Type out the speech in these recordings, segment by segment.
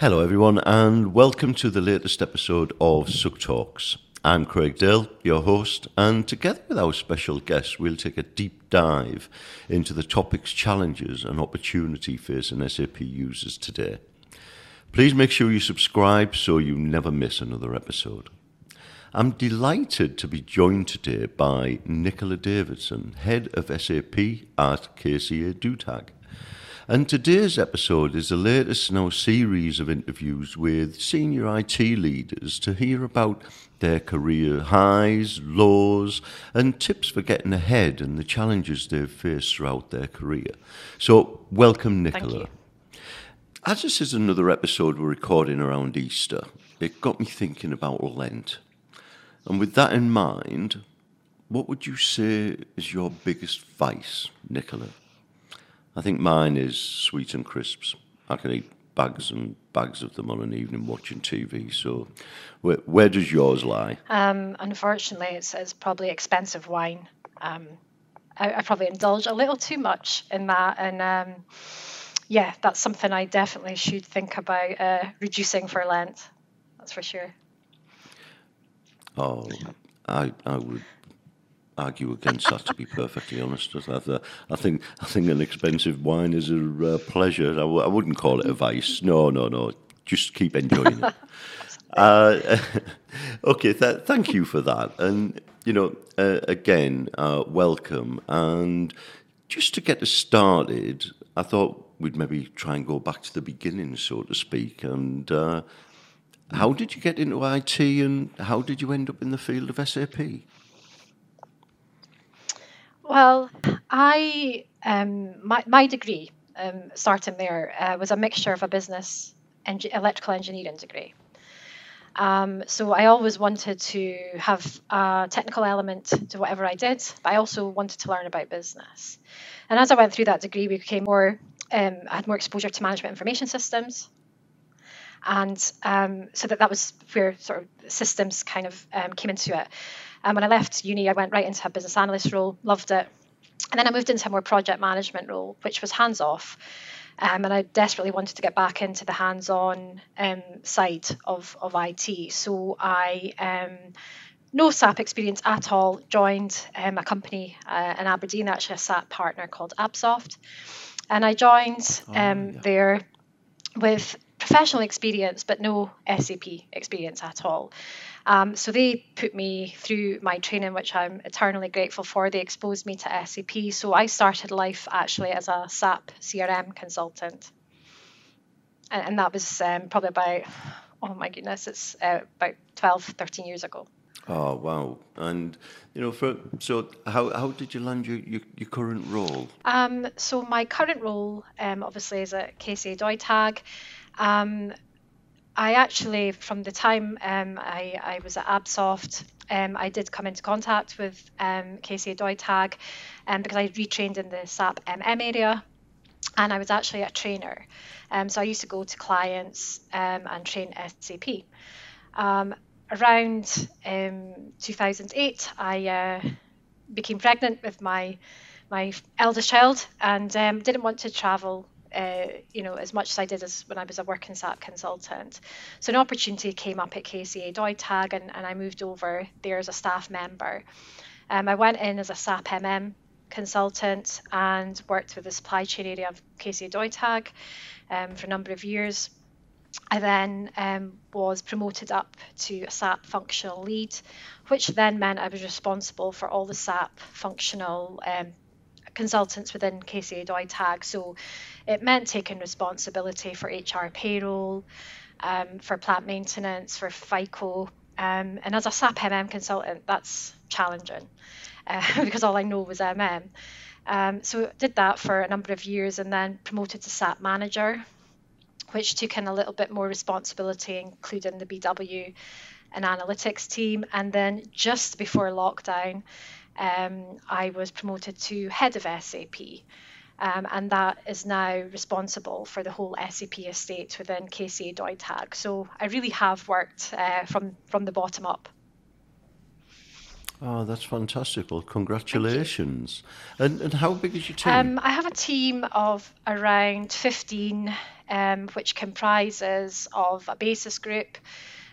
Hello, everyone, and welcome to the latest episode of Suck Talks. I'm Craig Dale, your host, and together with our special guest, we'll take a deep dive into the topics, challenges, and opportunity facing SAP users today. Please make sure you subscribe so you never miss another episode. I'm delighted to be joined today by Nicola Davidson, Head of SAP at KCA Deutag. And today's episode is the latest in our series of interviews with senior IT leaders to hear about their career highs, lows, and tips for getting ahead and the challenges they've faced throughout their career. So, welcome, Nicola. As this is another episode we're recording around Easter, it got me thinking about Lent. And with that in mind, what would you say is your biggest vice, Nicola? I think mine is sweet and crisps. I can eat bags and bags of them on an evening watching TV. So, where, where does yours lie? Um, unfortunately, it's, it's probably expensive wine. Um, I, I, probably indulge a little too much in that, and um, yeah, that's something I definitely should think about uh, reducing for Lent. That's for sure. Oh, I I would argue against that. To be perfectly honest, I think I think an expensive wine is a uh, pleasure. I w- I wouldn't call it a vice. No, no, no. Just keep enjoying it. uh, okay, th- thank you for that. And you know, uh, again, uh, welcome. And just to get us started, I thought we'd maybe try and go back to the beginning, so to speak. And uh, how did you get into IT, and how did you end up in the field of SAP? Well, I um, my my degree, um, starting there, uh, was a mixture of a business and electrical engineering degree. Um, so I always wanted to have a technical element to whatever I did, but I also wanted to learn about business. And as I went through that degree, we became more. Um, I had more exposure to management information systems, and um, so that that was where sort of systems kind of um, came into it. And when I left uni, I went right into a business analyst role, loved it. And then I moved into a more project management role, which was hands off. Um, and I desperately wanted to get back into the hands on um, side of, of IT. So I, um, no SAP experience at all, joined um, a company uh, in Aberdeen, actually a SAP partner called Absoft. And I joined oh, um, yeah. there with professional experience, but no SAP experience at all. Um, so they put me through my training, which I'm eternally grateful for. They exposed me to SAP. So I started life actually as a SAP CRM consultant. And, and that was um, probably about, oh my goodness, it's uh, about 12, 13 years ago. Oh wow! And you know, for so how how did you land your your, your current role? Um, so my current role, um, obviously, is at KCA Deutag. Um, I actually, from the time um, I, I, was at Absoft, um, I did come into contact with um, KCA Deutag um, because I retrained in the SAP MM area and I was actually a trainer. Um, so I used to go to clients um, and train SAP. Around 2008, I uh, became pregnant with my my eldest child and didn't want to travel uh, you know, as much as I did as when I was a working SAP consultant. So an opportunity came up at KCA Deutag and, and I moved over there as a staff member. Um, I went in as a SAP MM consultant and worked with the supply chain area of KCA Deutag um, for a number of years. I then um, was promoted up to a SAP functional lead, which then meant I was responsible for all the SAP functional um, consultants within KCA Deutag, So it meant taking responsibility for HR payroll, um, for plant maintenance, for FICO. Um, and as a SAP MM consultant, that's challenging uh, because all I know was MM. Um, so did that for a number of years and then promoted to SAP manager, which took in a little bit more responsibility, including the BW and analytics team. And then just before lockdown, um, I was promoted to head of SAP. Um, and that is now responsible for the whole SAP estate within KCA Deutag. So I really have worked uh, from from the bottom up. Oh, that's fantastic! Well, congratulations. And and how big is your team? Um, I have a team of around fifteen um, which comprises of a basis group,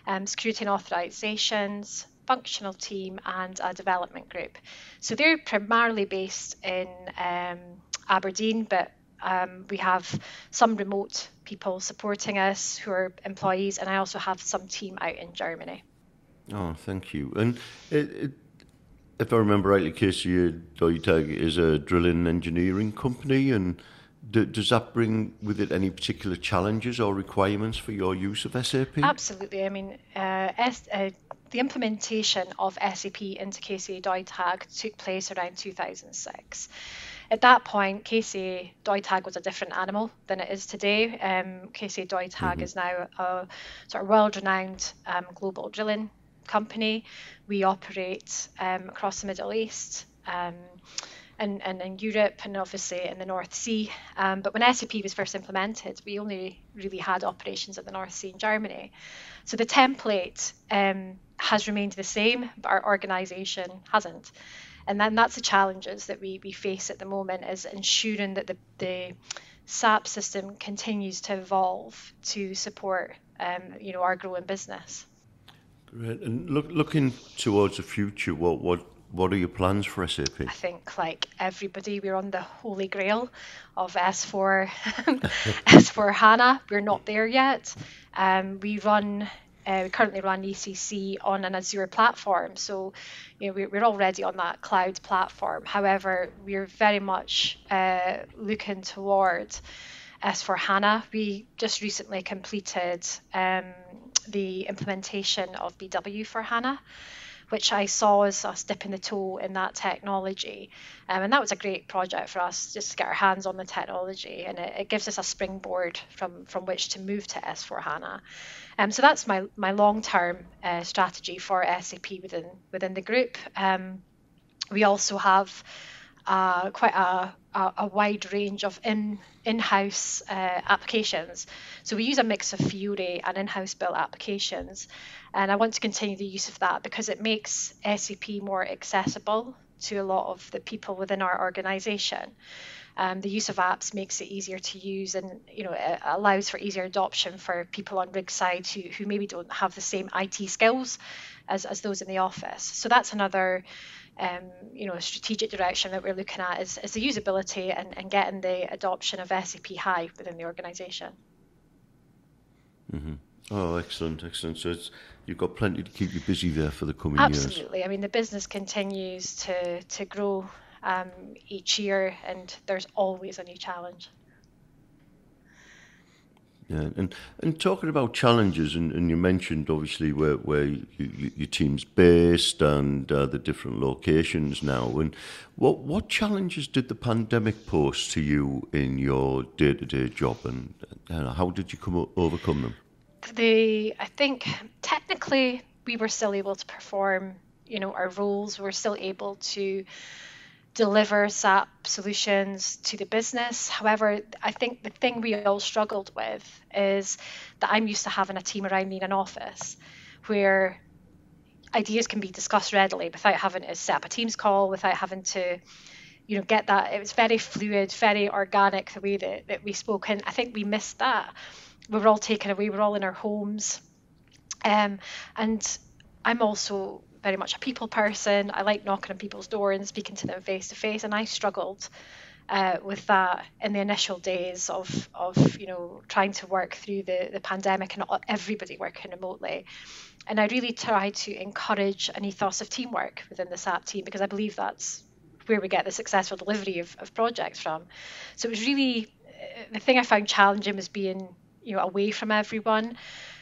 um, security and authorizations, functional team, and a development group. So they're primarily based in um, Aberdeen, but um, we have some remote people supporting us who are employees, and I also have some team out in Germany. Oh, thank you. And it, it, if I remember rightly, KCA Deutag is a drilling engineering company, and do, does that bring with it any particular challenges or requirements for your use of SAP? Absolutely. I mean, uh, S, uh, the implementation of SAP into KCA Deutag took place around 2006. At that point, KCA Deutag was a different animal than it is today. Um, KCA Deutag mm-hmm. is now a sort of world-renowned um, global drilling company. We operate um, across the Middle East. Um, and, and in Europe and obviously in the North Sea. Um, but when SAP was first implemented, we only really had operations in the North Sea and Germany. So the template um, has remained the same, but our organisation hasn't. And then that's the challenges that we, we face at the moment is ensuring that the, the SAP system continues to evolve to support um, you know our growing business. Great. And look, looking towards the future, what what what are your plans for SAP? I think, like everybody, we're on the holy grail of S4 S4 HANA. We're not there yet. Um, we run. Uh, we currently run ECC on an Azure platform, so you know, we're, already on that cloud platform. However, we're very much uh, looking toward S4 HANA. We just recently completed um, the implementation of BW for HANA, which I saw as us dipping the toe in that technology. Um, and that was a great project for us just to get our hands on the technology. And it, it gives us a springboard from, from which to move to S4 HANA. Um, so that's my, my long term uh, strategy for SAP within, within the group. Um, we also have uh, quite a, a, a, wide range of in in-house uh, applications. So we use a mix of Fiori and in-house built applications, and I want to continue the use of that because it makes SAP more accessible to a lot of the people within our organisation. Um, the use of apps makes it easier to use and you know it allows for easier adoption for people on rig side who, who maybe don't have the same IT skills as, as those in the office. So that's another um, you know, strategic direction that we're looking at is, is the usability and, and getting the adoption of SAP high within the organisation. Mm-hmm. Oh, excellent, excellent. So it's, you've got plenty to keep you busy there for the coming Absolutely. years. Absolutely. I mean, the business continues to, to grow um, each year, and there's always a new challenge. Yeah, and and talking about challenges, and, and you mentioned obviously where where you, you, your team's based and uh, the different locations now. And what what challenges did the pandemic pose to you in your day to day job, and how did you come overcome them? The I think technically we were still able to perform, you know, our roles. We were still able to deliver SAP solutions to the business. However, I think the thing we all struggled with is that I'm used to having a team around me in an office where ideas can be discussed readily without having to set up a Teams call, without having to, you know, get that. It was very fluid, very organic the way that, that we spoke. And I think we missed that. We were all taken away, we were all in our homes. Um, and I'm also very much a people person. I like knocking on people's door and speaking to them face to face, and I struggled uh, with that in the initial days of of you know trying to work through the the pandemic and everybody working remotely. And I really try to encourage an ethos of teamwork within the SAP team because I believe that's where we get the successful delivery of, of projects from. So it was really uh, the thing I found challenging was being you know away from everyone.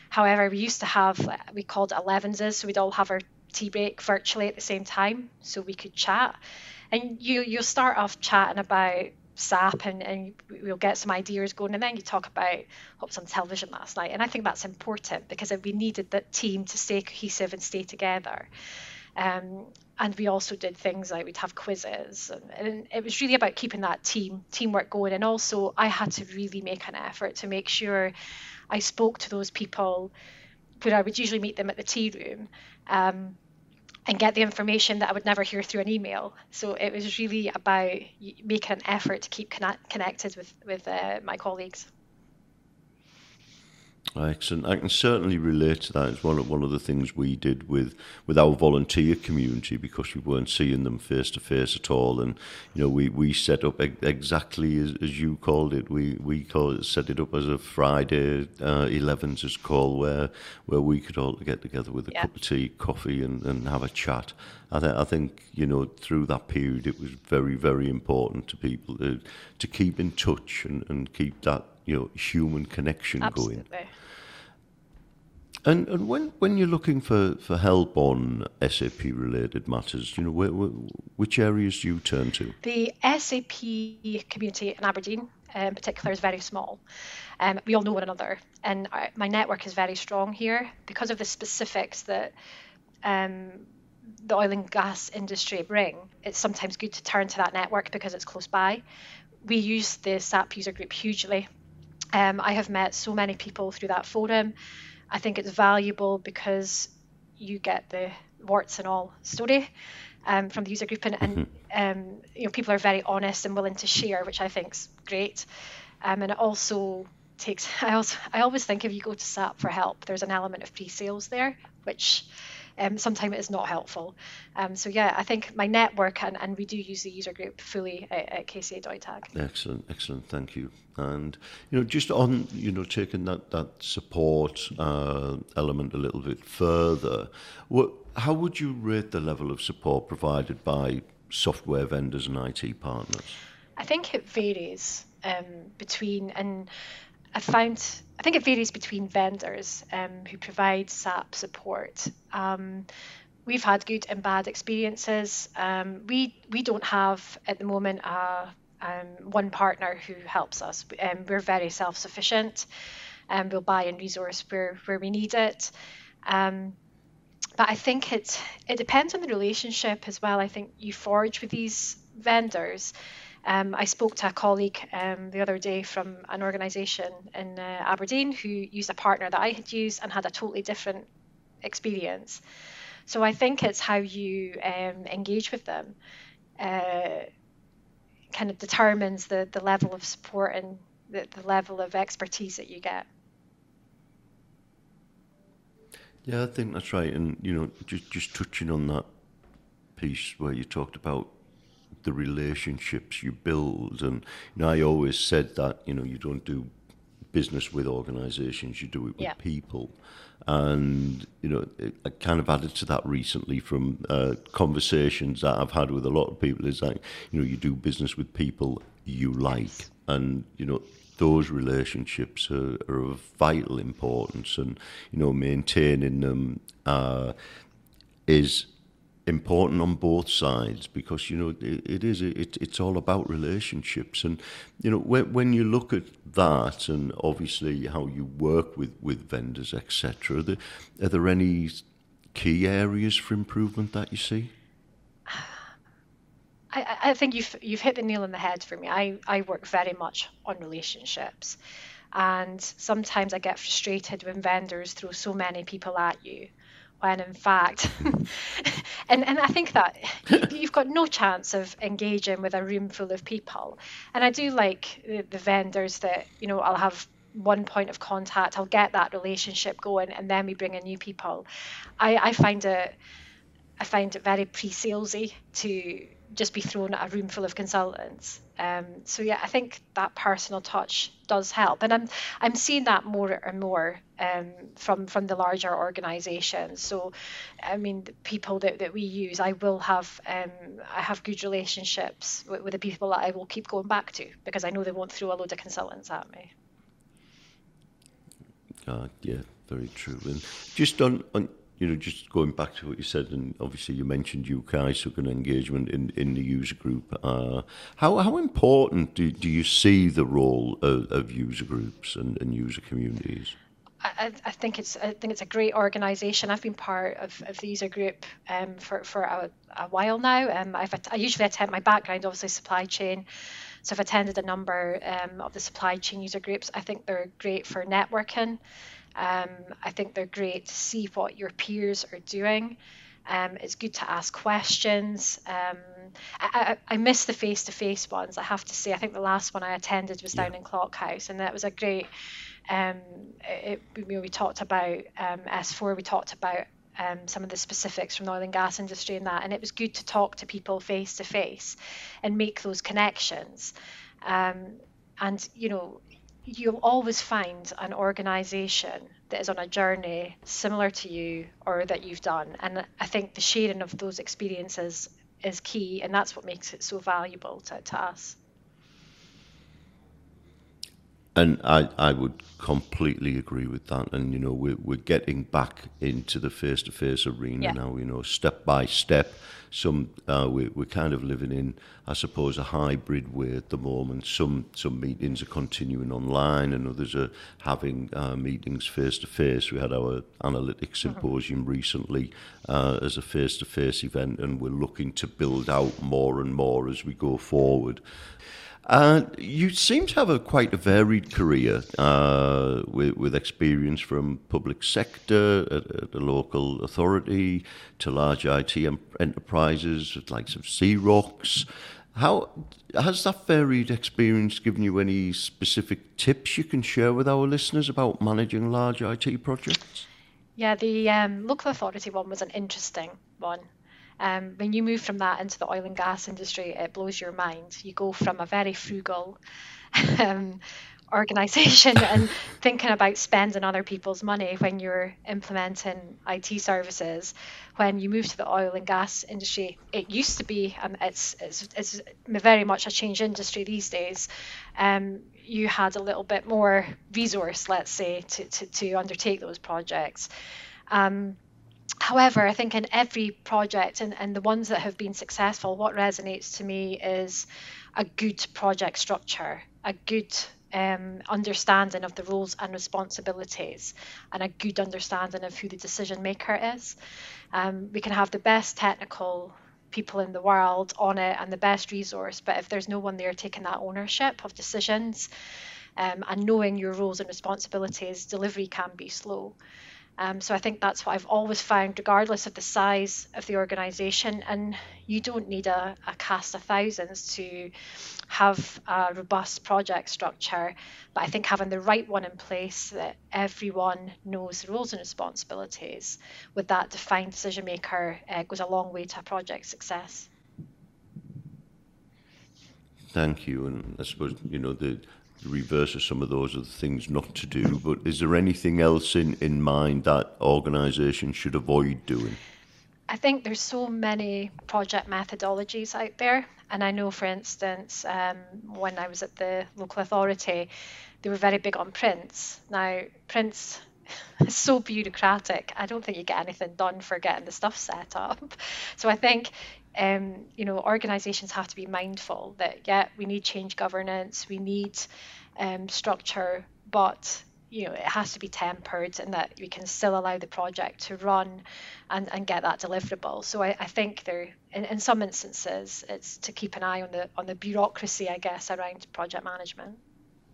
However, we used to have we called it 11s, so we'd all have our tea break virtually at the same time so we could chat. And you you'll start off chatting about SAP and, and we'll get some ideas going and then you talk about what was on television last night. And I think that's important because we needed that team to stay cohesive and stay together. Um, and we also did things like we'd have quizzes and, and, it was really about keeping that team teamwork going and also i had to really make an effort to make sure i spoke to those people where i would usually meet them at the tea room um, and get the information that I would never hear through an email. So it was really about making an effort to keep connect, connected with with uh, my colleagues. Excellent. I can certainly relate to that. It's one of one of the things we did with, with our volunteer community because we weren't seeing them face to face at all, and you know we, we set up exactly as, as you called it. We we call it, set it up as a Friday uh, 11s as call where where we could all get together with a yeah. cup of tea, coffee, and, and have a chat. I, th- I think you know through that period it was very very important to people to to keep in touch and, and keep that you know human connection Absolutely. going. And and when, when you're looking for, for help on SAP related matters, you know, where, where, which areas do you turn to? The SAP community in Aberdeen, uh, in particular, is very small. Um, we all know one another, and our, my network is very strong here because of the specifics that um, the oil and gas industry bring. It's sometimes good to turn to that network because it's close by. We use the SAP user group hugely. Um, I have met so many people through that forum. I think it's valuable because you get the warts and all story um, from the user group, and, and mm-hmm. um, you know people are very honest and willing to share, which I think is great. Um, and it also takes. I also I always think if you go to SAP for help, there's an element of pre-sales there, which um, sometimes it is not helpful. Um, so yeah, I think my network and, and we do use the user group fully at, at KCA Deutag. Excellent, excellent, thank you. And you know, just on you know taking that that support uh, element a little bit further, what how would you rate the level of support provided by software vendors and IT partners? I think it varies um, between and I found I think it varies between vendors um, who provide SAP support. Um, we've had good and bad experiences. Um, we we don't have at the moment a um, one partner who helps us. Um, we're very self-sufficient, and we'll buy and resource where where we need it. Um, but I think it it depends on the relationship as well. I think you forge with these vendors. Um, I spoke to a colleague um, the other day from an organisation in uh, Aberdeen who used a partner that I had used and had a totally different experience. So I think it's how you um, engage with them uh, kind of determines the, the level of support and the, the level of expertise that you get. Yeah, I think that's right. And, you know, just, just touching on that piece where you talked about the relationships you build. And you know, I always said that you know you don't do business with organisations, you do it with yeah. people. And you know, I kind of added to that recently from uh, conversations that I've had with a lot of people. Is that you know, you do business with people you like, and you know, those relationships are, are, of vital importance, and you know, maintaining them uh, is important on both sides because you know it, it is it, it's all about relationships. And you know when, when you look at that and obviously how you work with with vendors etc are, are there any key areas for improvement that you see? I, I think you've you've hit the nail on the head for me. I, I work very much on relationships, and sometimes I get frustrated when vendors throw so many people at you when in fact and and I think that you've got no chance of engaging with a room full of people and I do like the, the vendors that you know I'll have one point of contact I'll get that relationship going and then we bring in new people I, I find it I find it very pre-salesy to just be thrown at a room full of consultants. Um, so yeah, I think that personal touch does help, and I'm I'm seeing that more and more um, from from the larger organisations. So, I mean, the people that, that we use, I will have um, I have good relationships with, with the people that I will keep going back to because I know they won't throw a load of consultants at me. Uh, yeah, very true. And just on on you know, just going back to what you said, and obviously you mentioned UK so an engagement in, in the user group. Uh, how how important do, do you see the role of, of user groups and, and user communities? I, I, think it's I think it's a great organisation. I've been part of, of the user group um, for for a, a while now. Um, I've I usually attend my background, obviously supply chain, so I've attended a number um, of the supply chain user groups. I think they're great for networking. Um, I think they're great to see what your peers are doing. Um, it's good to ask questions. Um, I, I, I, miss the face-to-face ones. I have to say. I think the last one I attended was down yeah. in Clockhouse, and that was a great, Um, it, we, we talked about um, S4, we talked about um, some of the specifics from the oil and gas industry and that, and it was good to talk to people face to face and make those connections. Um, and you know, you'll always find an organisation that is on a journey similar to you or that you've done, and I think the sharing of those experiences is key, and that's what makes it so valuable to, to us. And I, I would completely agree with that. And, you know, we're, we're getting back into the face to face arena yeah. now, you know, step by step. Some uh, we, we're kind of living in, I suppose, a hybrid way at the moment. Some some meetings are continuing online, and others are having uh, meetings face to face. We had our analytics mm-hmm. symposium mm-hmm. recently uh, as a face to face event, and we're looking to build out more and more as we go forward. Uh, you seem to have a quite a varied career uh, with, with experience from public sector at, at, a local authority to large IT enterprises like of Xerox. How has that varied experience given you any specific tips you can share with our listeners about managing large IT projects? Yeah, the um, local authority one was an interesting one. Um, when you move from that into the oil and gas industry, it blows your mind. You go from a very frugal um, organization and thinking about spending other people's money when you're implementing IT services. When you move to the oil and gas industry, it used to be, and it's, it's, it's very much a change industry these days. Um, you had a little bit more resource, let's say, to, to, to undertake those projects. Um, However, I think in every project and, and the ones that have been successful, what resonates to me is a good project structure, a good um, understanding of the roles and responsibilities, and a good understanding of who the decision maker is. Um, we can have the best technical people in the world on it and the best resource, but if there's no one there taking that ownership of decisions um, and knowing your roles and responsibilities, delivery can be slow. Um, so I think that's what I've always found, regardless of the size of the organisation. And you don't need a, a, cast of thousands to have a robust project structure. But I think having the right one in place that everyone knows the roles and responsibilities with that defined decision maker uh, goes a long way to a project success. Thank you. And I suppose, you know, the the reverse of some of those are the things not to do. But is there anything else in, in mind that organisations should avoid doing? I think there's so many project methodologies out there. And I know, for instance, um, when I was at the local authority, they were very big on PRINCE. Now, PRINCE is so bureaucratic. I don't think you get anything done for getting the stuff set up. So I think um, you know, organisations have to be mindful that yeah, we need change governance, we need um, structure, but you know, it has to be tempered and that we can still allow the project to run and, and get that deliverable. So I, I think there, in, in some instances, it's to keep an eye on the on the bureaucracy, I guess, around project management.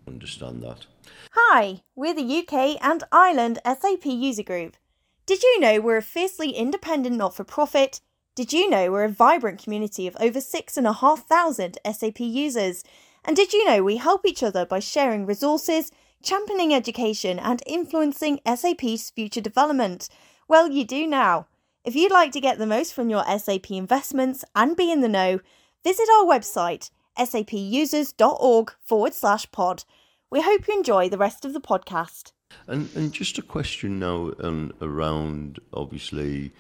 Understand that. Hi, we're the UK and Ireland SAP user group. Did you know we're a fiercely independent not for profit? Did you know we're a vibrant community of over 6,500 SAP users? And did you know we help each other by sharing resources, championing education, and influencing SAP's future development? Well, you do now. If you'd like to get the most from your SAP investments and be in the know, visit our website, sapusers.org forward slash pod. We hope you enjoy the rest of the podcast. And, and just a question now um, around obviously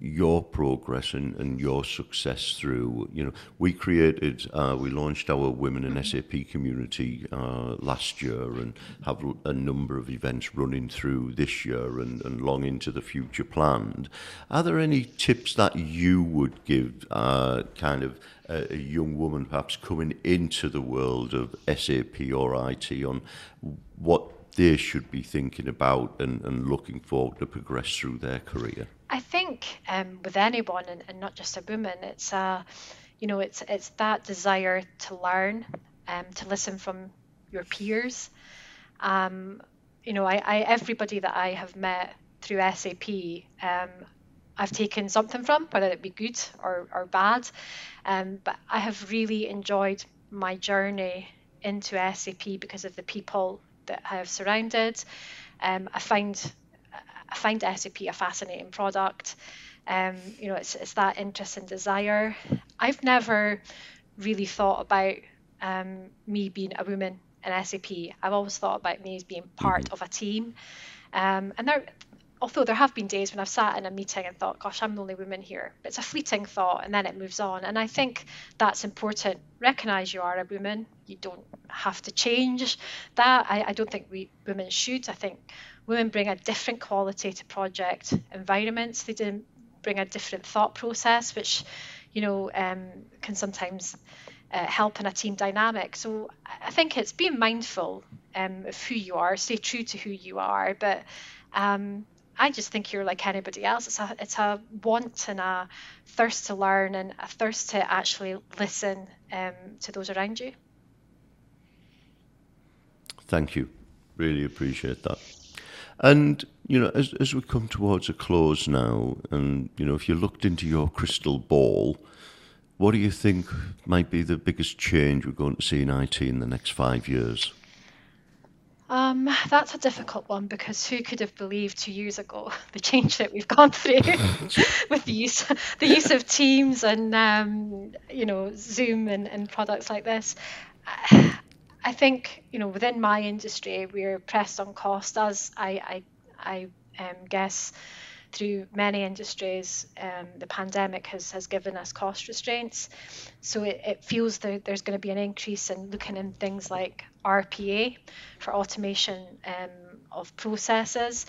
your progress and, and your success through, you know, we created, uh, we launched our Women in SAP community uh, last year and have a number of events running through this year and, and long into the future planned. Are there any tips that you would give uh, kind of a, a young woman perhaps coming into the world of SAP or IT on what they should be thinking about and, and looking forward to progress through their career? I think um, with anyone, and, and, not just a woman, it's a, you know, it's it's that desire to learn, um, to listen from your peers. Um, you know, I, I everybody that I have met through SAP, um, I've taken something from, whether it be good or, or bad. Um, but I have really enjoyed my journey into SAP because of the people that I have surrounded. Um, I find I find SAP a fascinating product. Um, you know, it's, it's that interest and desire. I've never really thought about um, me being a woman in SAP. I've always thought about me as being part of a team. Um, and there, although there have been days when I've sat in a meeting and thought, gosh, I'm the only woman here. But it's a fleeting thought and then it moves on. And I think that's important. Recognize you are a woman. You don't have to change that. I, I don't think we women should. I think women bring a different quality to project environments. They bring a different thought process, which, you know, um, can sometimes uh, help in a team dynamic. So I think it's being mindful um, of who you are, stay true to who you are, but um, I just think you're like anybody else. It's a it's a want and a thirst to learn and a thirst to actually listen um, to those around you. Thank you. Really appreciate that. And you know, as as we come towards a close now, and you know, if you looked into your crystal ball, what do you think might be the biggest change we're going to see in IT in the next five years? Um, that's a difficult one because who could have believed two years ago the change that we've gone through with the use the use of Teams and um, you know Zoom and, and products like this. I think you know within my industry we're pressed on cost as I I, I um, guess through many industries, um, the pandemic has, has given us cost restraints. So it, it feels that there's going to be an increase in looking in things like RPA for automation um, of processes.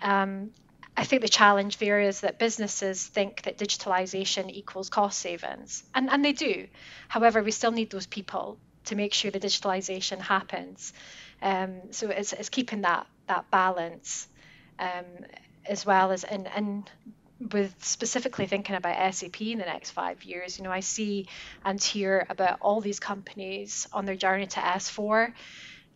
Um, I think the challenge there is that businesses think that digitalization equals cost savings, and, and they do. However, we still need those people to make sure the digitalization happens. Um, so it's, it's keeping that that balance. Um, as well as and and with specifically thinking about SAP in the next five years, you know, I see and hear about all these companies on their journey to S4.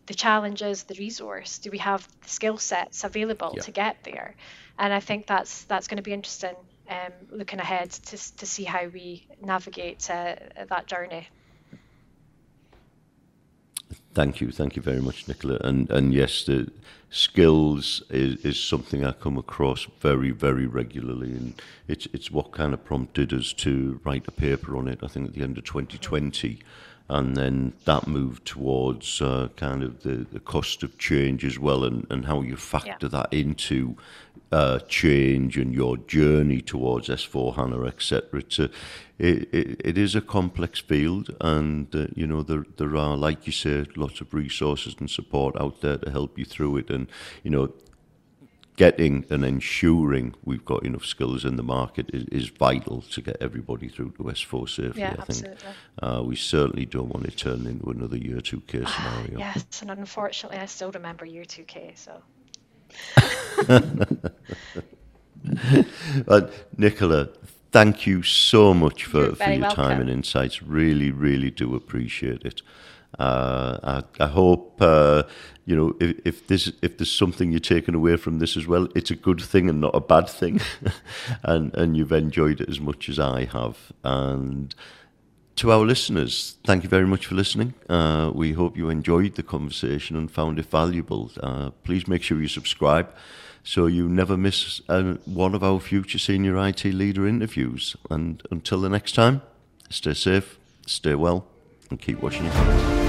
The challenge is the resource. Do we have the skill sets available yeah. to get there? And I think that's that's going to be interesting um, looking ahead to, to see how we navigate uh, that journey. Thank you, thank you very much, Nicola. And and yes, the skills is, is something I come across very, very regularly, and it's it's what kind of prompted us to write a paper on it. I think at the end of 2020, and then that move towards uh, kind of the, the cost of change as well, and, and how you factor yeah. that into uh, change and your journey towards S4 HANA, etc. It's a, it, it, it is a complex field, and uh, you know there there are, like you said, lots of resources and support out there to help you through it, and you know. Getting and ensuring we've got enough skills in the market is, is vital to get everybody through to S4 safely. Yeah, I think uh, we certainly don't want to turn into another year 2K scenario. yes, and unfortunately, I still remember year 2K. So Nicola, thank you so much for, for your welcome. time and insights. Really, really do appreciate it. Uh, I, I, hope uh, you know if, if this if there's something you're taking away from this as well, it's a good thing and not a bad thing, and and you've enjoyed it as much as I have. And to our listeners, thank you very much for listening. Uh, we hope you enjoyed the conversation and found it valuable. Uh, please make sure you subscribe so you never miss uh, one of our future senior IT leader interviews. And until the next time, stay safe, stay well, and keep washing your hands.